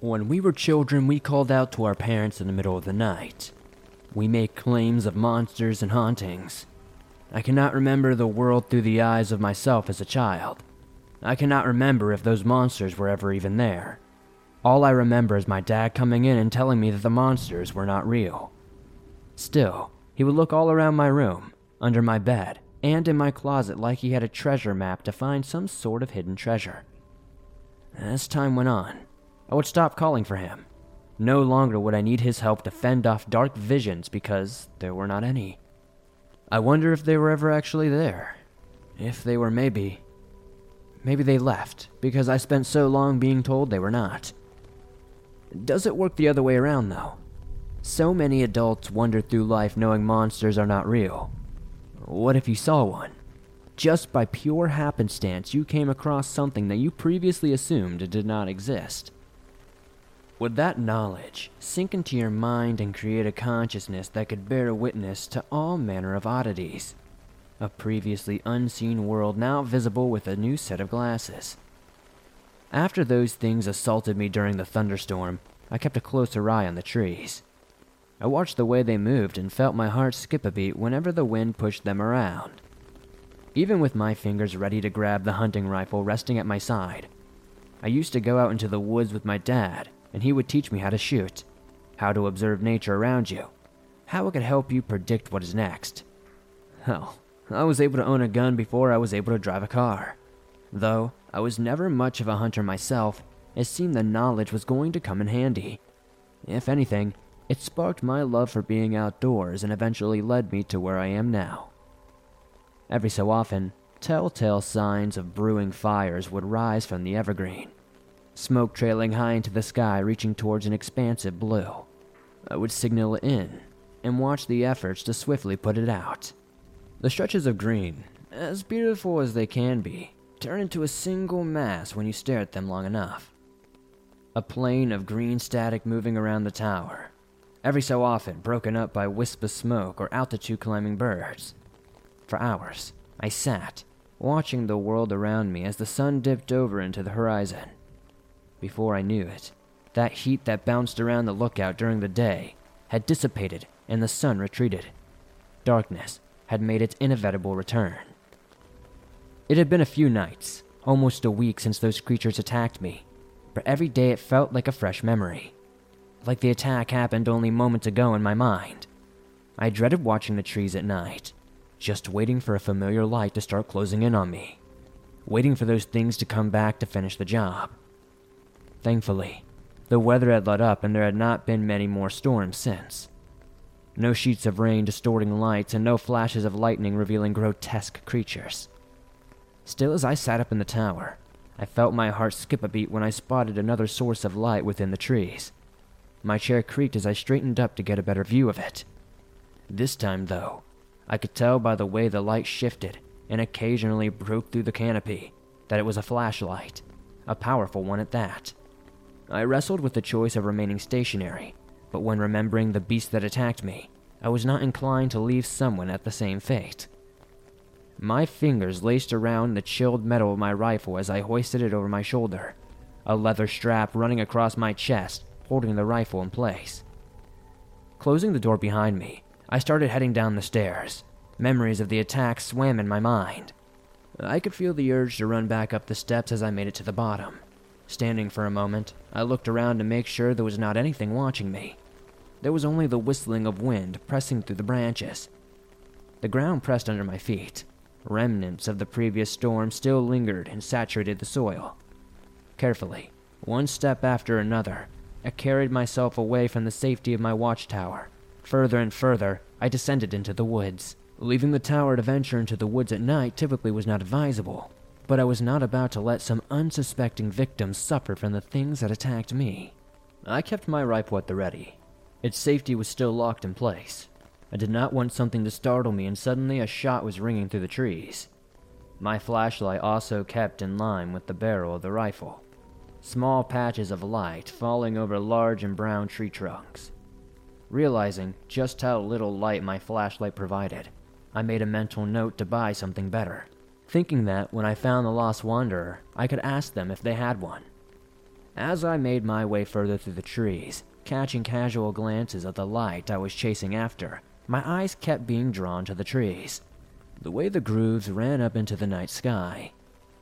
When we were children, we called out to our parents in the middle of the night. We made claims of monsters and hauntings. I cannot remember the world through the eyes of myself as a child. I cannot remember if those monsters were ever even there. All I remember is my dad coming in and telling me that the monsters were not real. Still, he would look all around my room, under my bed, and in my closet like he had a treasure map to find some sort of hidden treasure. As time went on, I would stop calling for him. No longer would I need his help to fend off dark visions because there were not any. I wonder if they were ever actually there. If they were, maybe. Maybe they left because I spent so long being told they were not. Does it work the other way around, though? So many adults wander through life knowing monsters are not real. What if you saw one? Just by pure happenstance, you came across something that you previously assumed did not exist. Would that knowledge sink into your mind and create a consciousness that could bear witness to all manner of oddities? A previously unseen world now visible with a new set of glasses. After those things assaulted me during the thunderstorm, I kept a closer eye on the trees. I watched the way they moved and felt my heart skip a beat whenever the wind pushed them around. Even with my fingers ready to grab the hunting rifle resting at my side, I used to go out into the woods with my dad, and he would teach me how to shoot, how to observe nature around you, how it could help you predict what is next. Hell, I was able to own a gun before I was able to drive a car. Though I was never much of a hunter myself, it seemed the knowledge was going to come in handy. If anything, it sparked my love for being outdoors and eventually led me to where I am now. Every so often, telltale signs of brewing fires would rise from the evergreen, smoke trailing high into the sky, reaching towards an expansive blue. I would signal in and watch the efforts to swiftly put it out. The stretches of green, as beautiful as they can be, turn into a single mass when you stare at them long enough. A plane of green static moving around the tower, every so often broken up by wisps of smoke or altitude climbing birds. For hours, I sat, watching the world around me as the sun dipped over into the horizon. Before I knew it, that heat that bounced around the lookout during the day had dissipated and the sun retreated. Darkness had made its inevitable return. It had been a few nights, almost a week since those creatures attacked me, but every day it felt like a fresh memory like the attack happened only moments ago in my mind. I dreaded watching the trees at night, just waiting for a familiar light to start closing in on me, waiting for those things to come back to finish the job. Thankfully, the weather had let up and there had not been many more storms since. No sheets of rain distorting lights and no flashes of lightning revealing grotesque creatures. Still, as I sat up in the tower, I felt my heart skip a beat when I spotted another source of light within the trees. My chair creaked as I straightened up to get a better view of it. This time, though, I could tell by the way the light shifted and occasionally broke through the canopy that it was a flashlight, a powerful one at that. I wrestled with the choice of remaining stationary, but when remembering the beast that attacked me, I was not inclined to leave someone at the same fate. My fingers laced around the chilled metal of my rifle as I hoisted it over my shoulder, a leather strap running across my chest holding the rifle in place. Closing the door behind me, I started heading down the stairs. Memories of the attack swam in my mind. I could feel the urge to run back up the steps as I made it to the bottom. Standing for a moment, I looked around to make sure there was not anything watching me. There was only the whistling of wind pressing through the branches. The ground pressed under my feet. Remnants of the previous storm still lingered and saturated the soil. Carefully, one step after another, I carried myself away from the safety of my watchtower. Further and further, I descended into the woods. Leaving the tower to venture into the woods at night typically was not advisable, but I was not about to let some unsuspecting victims suffer from the things that attacked me. I kept my rifle at the ready. Its safety was still locked in place. I did not want something to startle me, and suddenly a shot was ringing through the trees. My flashlight also kept in line with the barrel of the rifle small patches of light falling over large and brown tree trunks. Realizing just how little light my flashlight provided, I made a mental note to buy something better, thinking that when I found the lost wanderer, I could ask them if they had one. As I made my way further through the trees, catching casual glances of the light I was chasing after, my eyes kept being drawn to the trees. The way the grooves ran up into the night sky,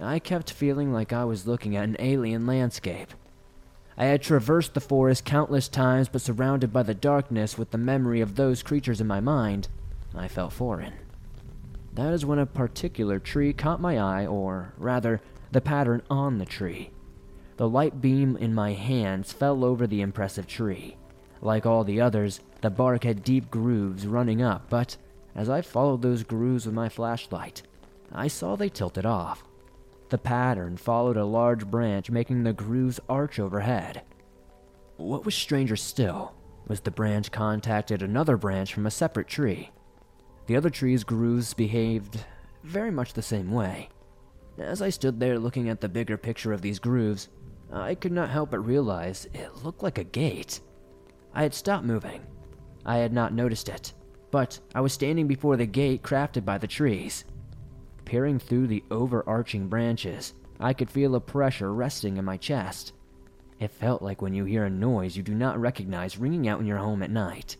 I kept feeling like I was looking at an alien landscape. I had traversed the forest countless times, but surrounded by the darkness with the memory of those creatures in my mind, I felt foreign. That is when a particular tree caught my eye, or rather, the pattern on the tree. The light beam in my hands fell over the impressive tree. Like all the others, the bark had deep grooves running up, but as I followed those grooves with my flashlight, I saw they tilted off. The pattern followed a large branch, making the grooves arch overhead. What was stranger still was the branch contacted another branch from a separate tree. The other tree's grooves behaved very much the same way. As I stood there looking at the bigger picture of these grooves, I could not help but realize it looked like a gate. I had stopped moving. I had not noticed it, but I was standing before the gate crafted by the trees. Peering through the overarching branches, I could feel a pressure resting in my chest. It felt like when you hear a noise you do not recognize ringing out in your home at night.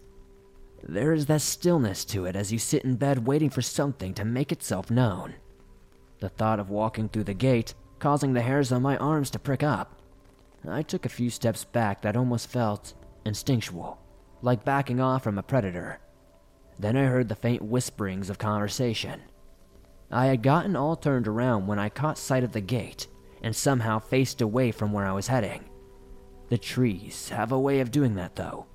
There is that stillness to it as you sit in bed waiting for something to make itself known. The thought of walking through the gate causing the hairs on my arms to prick up. I took a few steps back that almost felt instinctual, like backing off from a predator. Then I heard the faint whisperings of conversation. I had gotten all turned around when I caught sight of the gate and somehow faced away from where I was heading. The trees have a way of doing that, though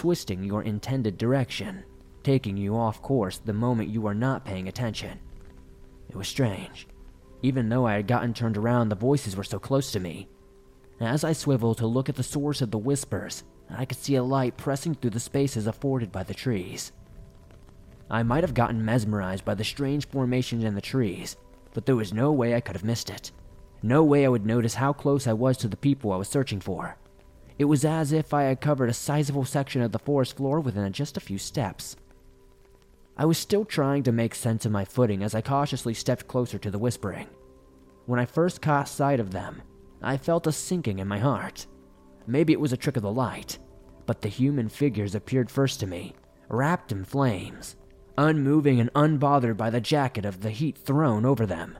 twisting your intended direction, taking you off course the moment you are not paying attention. It was strange. Even though I had gotten turned around, the voices were so close to me. As I swiveled to look at the source of the whispers, I could see a light pressing through the spaces afforded by the trees. I might have gotten mesmerized by the strange formations in the trees, but there was no way I could have missed it. No way I would notice how close I was to the people I was searching for. It was as if I had covered a sizable section of the forest floor within just a few steps. I was still trying to make sense of my footing as I cautiously stepped closer to the whispering. When I first caught sight of them, I felt a sinking in my heart. Maybe it was a trick of the light, but the human figures appeared first to me, wrapped in flames, unmoving and unbothered by the jacket of the heat thrown over them.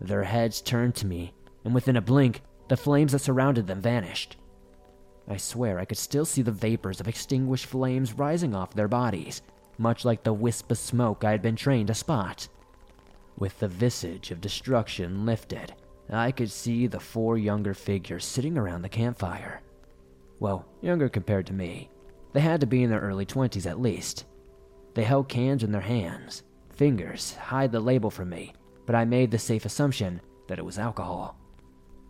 Their heads turned to me, and within a blink, the flames that surrounded them vanished. I swear I could still see the vapors of extinguished flames rising off their bodies, much like the wisp of smoke I had been trained to spot. With the visage of destruction lifted, I could see the four younger figures sitting around the campfire. Well, younger compared to me. They had to be in their early 20s at least. They held cans in their hands. Fingers hide the label from me, but I made the safe assumption that it was alcohol.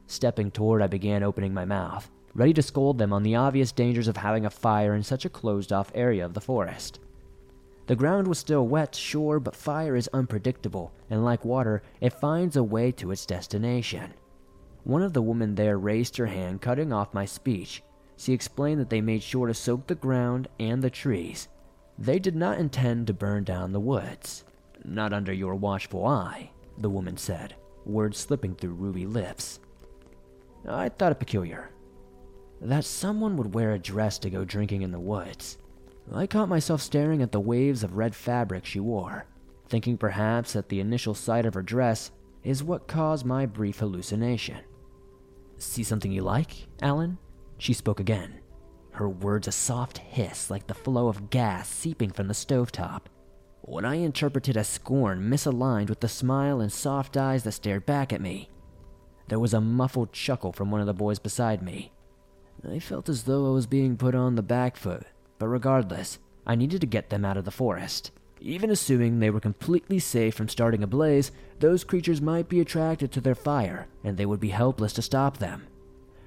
Stepping toward, I began opening my mouth, ready to scold them on the obvious dangers of having a fire in such a closed off area of the forest. The ground was still wet, sure, but fire is unpredictable, and like water, it finds a way to its destination. One of the women there raised her hand, cutting off my speech. She explained that they made sure to soak the ground and the trees. They did not intend to burn down the woods. Not under your watchful eye, the woman said, words slipping through ruby lips. I thought it peculiar, that someone would wear a dress to go drinking in the woods. I caught myself staring at the waves of red fabric she wore, thinking perhaps that the initial sight of her dress is what caused my brief hallucination. See something you like, Alan? She spoke again, her words a soft hiss like the flow of gas seeping from the stovetop. What I interpreted as scorn misaligned with the smile and soft eyes that stared back at me. There was a muffled chuckle from one of the boys beside me, I felt as though I was being put on the back foot, but regardless, I needed to get them out of the forest. Even assuming they were completely safe from starting a blaze, those creatures might be attracted to their fire, and they would be helpless to stop them.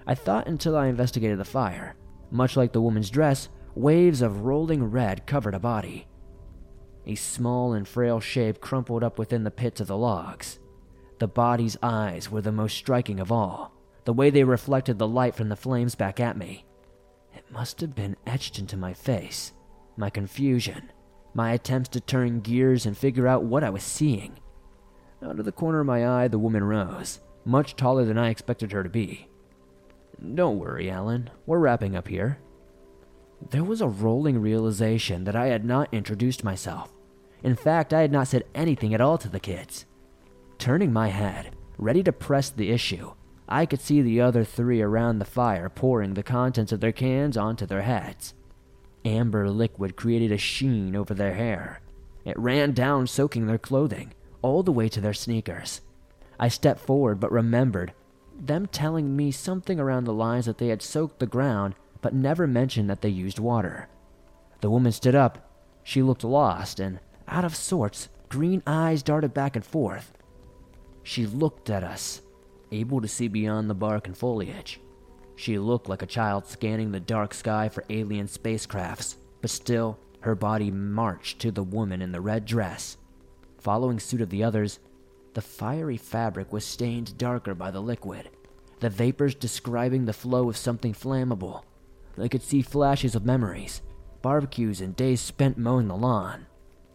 I thought until I investigated the fire. Much like the woman's dress, waves of rolling red covered a body. A small and frail shape crumpled up within the pits of the logs. The body's eyes were the most striking of all the way they reflected the light from the flames back at me. It must have been etched into my face, my confusion, my attempts to turn gears and figure out what I was seeing. Out of the corner of my eye, the woman rose, much taller than I expected her to be. Don't worry, Alan. We're wrapping up here. There was a rolling realization that I had not introduced myself. In fact, I had not said anything at all to the kids. Turning my head, ready to press the issue, I could see the other three around the fire pouring the contents of their cans onto their heads. Amber liquid created a sheen over their hair. It ran down, soaking their clothing, all the way to their sneakers. I stepped forward but remembered them telling me something around the lines that they had soaked the ground but never mentioned that they used water. The woman stood up. She looked lost and out of sorts, green eyes darted back and forth. She looked at us, able to see beyond the bark and foliage. She looked like a child scanning the dark sky for alien spacecrafts, but still, her body marched to the woman in the red dress. Following suit of the others, the fiery fabric was stained darker by the liquid, the vapors describing the flow of something flammable. They could see flashes of memories, barbecues, and days spent mowing the lawn.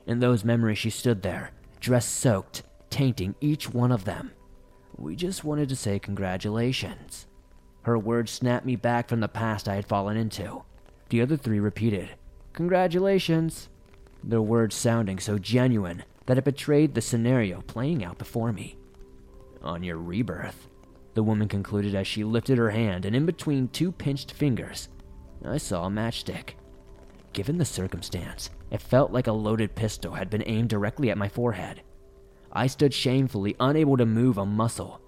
In those memories, she stood there, dress soaked, tainting each one of them. We just wanted to say congratulations. Her words snapped me back from the past I had fallen into. The other three repeated, Congratulations, their words sounding so genuine that it betrayed the scenario playing out before me. On your rebirth, the woman concluded as she lifted her hand, and in between two pinched fingers, I saw a matchstick. Given the circumstance, it felt like a loaded pistol had been aimed directly at my forehead. I stood shamefully unable to move a muscle.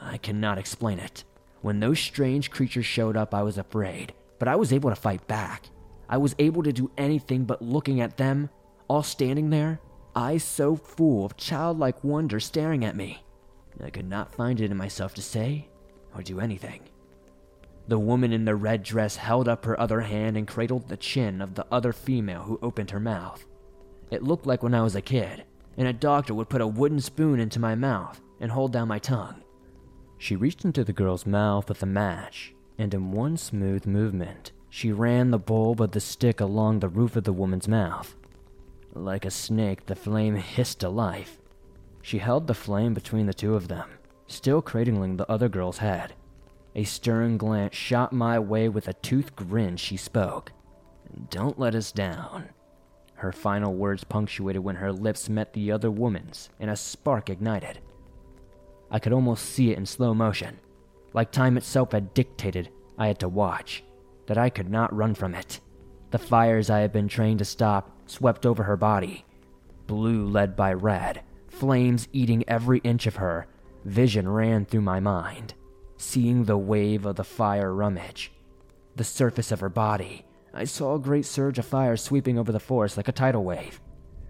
I cannot explain it. When those strange creatures showed up, I was afraid, but I was able to fight back. I was able to do anything but looking at them, all standing there, eyes so full of childlike wonder staring at me. I could not find it in myself to say or do anything. The woman in the red dress held up her other hand and cradled the chin of the other female who opened her mouth. It looked like when I was a kid, and a doctor would put a wooden spoon into my mouth and hold down my tongue. She reached into the girl's mouth with a match, and in one smooth movement, she ran the bulb of the stick along the roof of the woman's mouth. Like a snake, the flame hissed to life. She held the flame between the two of them, still cradling the other girl's head. A stern glance shot my way with a toothed grin she spoke. Don't let us down. Her final words punctuated when her lips met the other woman's and a spark ignited. I could almost see it in slow motion. Like time itself had dictated, I had to watch, that I could not run from it. The fires I had been trained to stop swept over her body. Blue led by red, flames eating every inch of her, vision ran through my mind seeing the wave of the fire rummage. The surface of her body, I saw a great surge of fire sweeping over the forest like a tidal wave.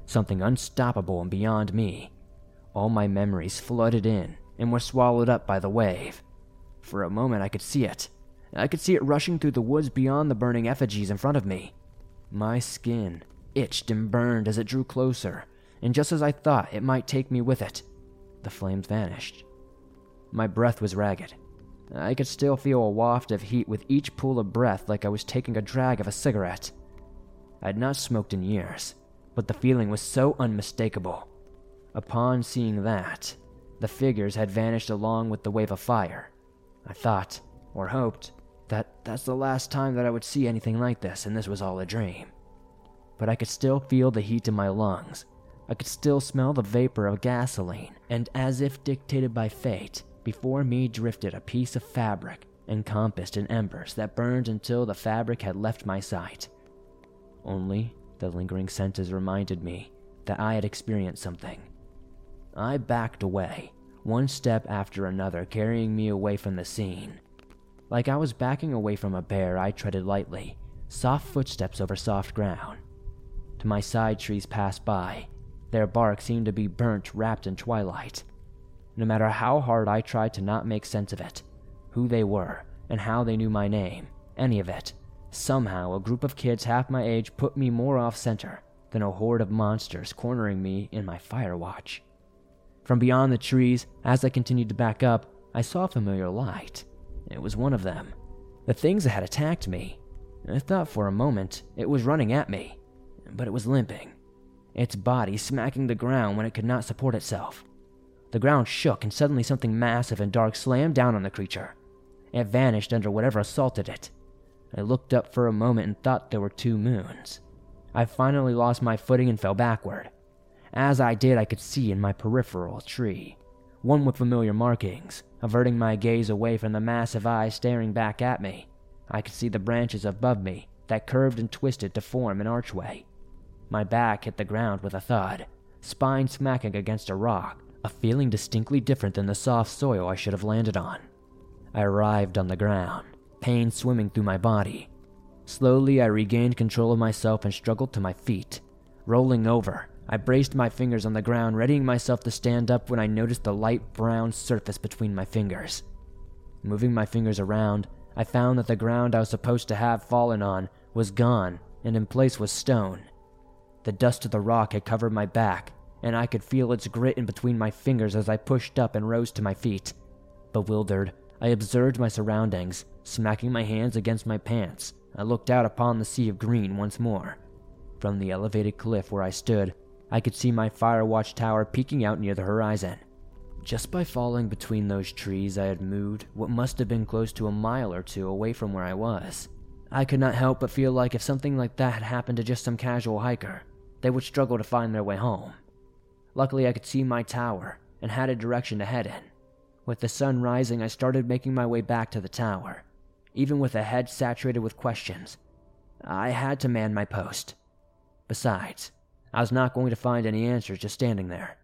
Something unstoppable and beyond me. All my memories flooded in and were swallowed up by the wave. For a moment, I could see it. I could see it rushing through the woods beyond the burning effigies in front of me. My skin itched and burned as it drew closer, and just as I thought it might take me with it, the flames vanished. My breath was ragged, I could still feel a waft of heat with each pull of breath like I was taking a drag of a cigarette. I had not smoked in years, but the feeling was so unmistakable. Upon seeing that, the figures had vanished along with the wave of fire. I thought, or hoped, that that's the last time that I would see anything like this and this was all a dream. But I could still feel the heat in my lungs. I could still smell the vapor of gasoline, and as if dictated by fate, before me drifted a piece of fabric encompassed in embers that burned until the fabric had left my sight. Only the lingering senses reminded me that I had experienced something. I backed away, one step after another, carrying me away from the scene. Like I was backing away from a bear, I treaded lightly, soft footsteps over soft ground. To my side, trees passed by. Their bark seemed to be burnt, wrapped in twilight no matter how hard I tried to not make sense of it, who they were, and how they knew my name, any of it. Somehow, a group of kids half my age put me more off center than a horde of monsters cornering me in my fire watch. From beyond the trees, as I continued to back up, I saw a familiar light. It was one of them. The things that had attacked me. I thought for a moment it was running at me, but it was limping, its body smacking the ground when it could not support itself. The ground shook, and suddenly something massive and dark slammed down on the creature. It vanished under whatever assaulted it. I looked up for a moment and thought there were two moons. I finally lost my footing and fell backward. As I did, I could see in my peripheral a tree, one with familiar markings, averting my gaze away from the massive eyes staring back at me. I could see the branches above me that curved and twisted to form an archway. My back hit the ground with a thud, spine smacking against a rock, a feeling distinctly different than the soft soil I should have landed on. I arrived on the ground, pain swimming through my body. Slowly, I regained control of myself and struggled to my feet. Rolling over, I braced my fingers on the ground, readying myself to stand up when I noticed the light brown surface between my fingers. Moving my fingers around, I found that the ground I was supposed to have fallen on was gone, and in place was stone. The dust of the rock had covered my back, and I could feel its grit in between my fingers as I pushed up and rose to my feet. Bewildered, I observed my surroundings, smacking my hands against my pants. I looked out upon the sea of green once more. From the elevated cliff where I stood, I could see my fire watch tower peeking out near the horizon. Just by falling between those trees, I had moved what must have been close to a mile or two away from where I was. I could not help but feel like if something like that had happened to just some casual hiker, they would struggle to find their way home. Luckily, I could see my tower and had a direction to head in. With the sun rising, I started making my way back to the tower. Even with a head saturated with questions, I had to man my post. Besides, I was not going to find any answers just standing there.